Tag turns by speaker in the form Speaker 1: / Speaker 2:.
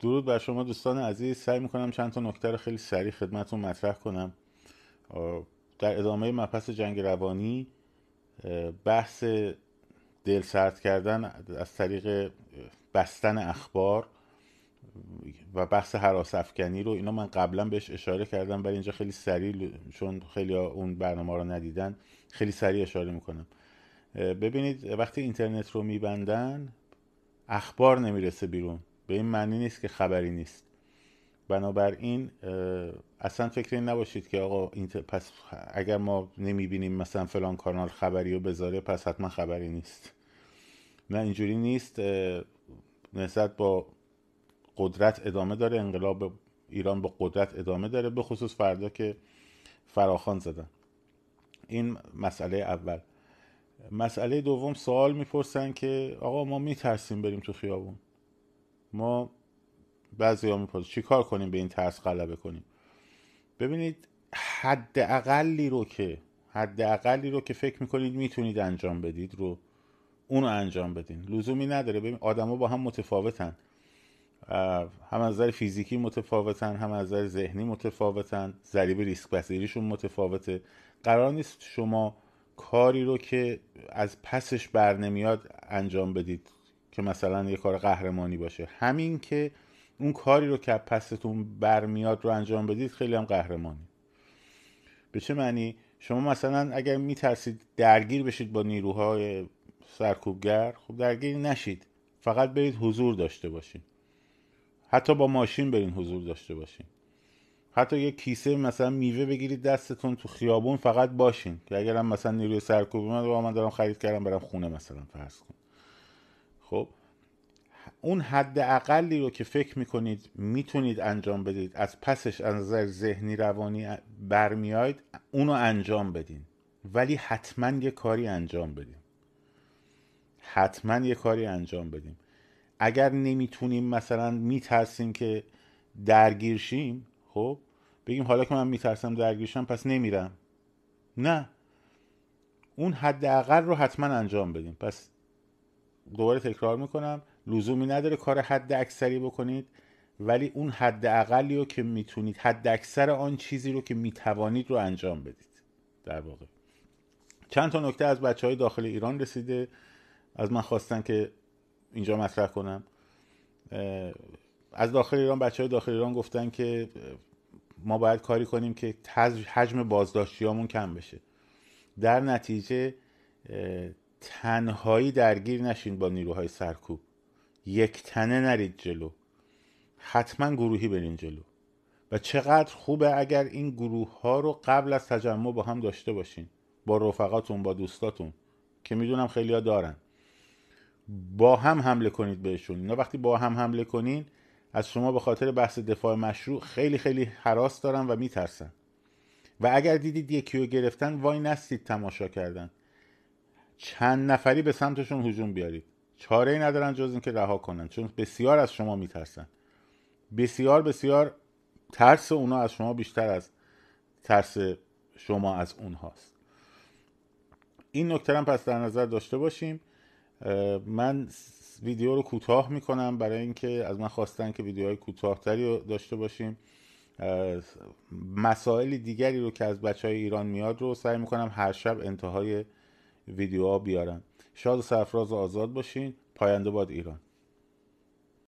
Speaker 1: درود بر شما دوستان عزیز. سعی می‌کنم چند تا نکته رو خیلی سریع خدمتون مطرح کنم. در ادامه مبحث جنگ روانی بحث دل سرد کردن از طریق بستن اخبار و بحث حراس افکنی رو اینا من قبلا بهش اشاره کردم ولی اینجا خیلی سریع چون خیلی اون برنامه رو ندیدن خیلی سریع اشاره می‌کنم. ببینید وقتی اینترنت رو میبندن اخبار نمی‌رسه بیرون. به این معنی نیست که خبری نیست. بنابراین اصلا فکر این نباشید که آقا پس اگر ما نمی‌بینیم مثلا فلان کانال خبری رو بذاره پس حتما خبری نیست. نه اینجوری نیست. نسبت با قدرت ادامه داره انقلاب ایران با قدرت ادامه داره به خصوص فردا که فراخان زدن. این مسئله اول. مسئله دوم سوال می‌پرسن که آقا ما میترسیم بریم تو خیابون. ما بعضی ها می‌پرسن چی کار کنیم به این ترس غلبه کنیم؟ ببینید حد اقلی رو که حد اقلی رو که فکر می‌کنید می‌تونید انجام بدید رو اونو انجام بدین. لزومی نداره. ببین آدما با هم متفاوتن. هم از نظر فیزیکی متفاوتن هم از نظر ذهنی متفاوتن. ضریب ریسک پذیریشون متفاوته. قرار نیست شما کاری رو که از پسش بر نمیاد انجام بدید. که مثلا یه کار قهرمانی باشه. همین که اون کاری رو که پستون برمیاد رو انجام بدید خیلی هم قهرمانی به چه معنی؟ شما مثلا اگر میترسید درگیر بشید با نیروهای سرکوبگر خب درگیر نشید. فقط برید حضور داشته باشید حتی با ماشین برین حضور داشته باشین. حتی یه کیسه مثلا میوه بگیرید دستتون تو خیابون فقط باشین. که اگر هم مثلا نیروی سرکوب اومد من دارم خرید کردم برم خونه مثلا فرض کن خب اون حد اقلی رو که فکر می‌کنید می‌تونید انجام بدید از پسش از نظر ذهنی روانی برمیاید اونو انجام بدین. ولی حتما یه کاری انجام بدین. حتما یه کاری انجام بدیم اگر نمی‌تونیم مثلا میترسیم که درگیر شیم خب بگیم حالا که من میترسم درگیرشم پس نمیرم. نه. اون حداقل رو حتما انجام بدیم پس دوباره تکرار می‌کنم. لزومی نداره کار حد اکثری بکنید ولی اون حد اقلی رو که می‌تونید حد اکثر آن چیزی رو که می‌توانید رو انجام بدید. در واقع. چند تا نکته از بچه های داخل ایران رسیده. از من خواستن که اینجا مطرح کنم. از داخل ایران بچه های داخل ایران گفتن که ما باید کاری کنیم که حجم بازداشتیامون کم بشه. در نتیجه تنهایی درگیر نشین با نیروهای سرکوب. یک تنه نرید جلو. حتما گروهی برین جلو. و چقدر خوبه اگر این گروه ها رو قبل از تجمع با هم داشته باشین. با رفقاتون با دوستاتون که می‌دونم خیلی ها دارن. با هم حمله کنید بهشون. اینا وقتی با هم حمله کنین از شما به خاطر بحث دفاع مشروع خیلی خیلی حراس دارن و میترسن. و اگر دیدید یکی رو گرفتن وای نستید تماشا کردن. چند نفری به سمتشون هجوم بیارید. چاره ای ندارن جز اینکه رها کنن چون بسیار از شما میترسن. بسیار بسیار ترس اونا از شما بیشتر از ترس شما از اونهاست. این نکته هم پس در نظر داشته باشیم. من ویدیو رو کوتاه می‌کنم برای اینکه از من خواستن که ویدیوهای کوتاهتری رو داشته باشیم. مسائل دیگری رو که از بچه های ایران میاد رو سعی می‌کنم هر شب انتهای ویدیوها بیارم شاد و سرفراز و آزاد باشین. پاینده باد ایران.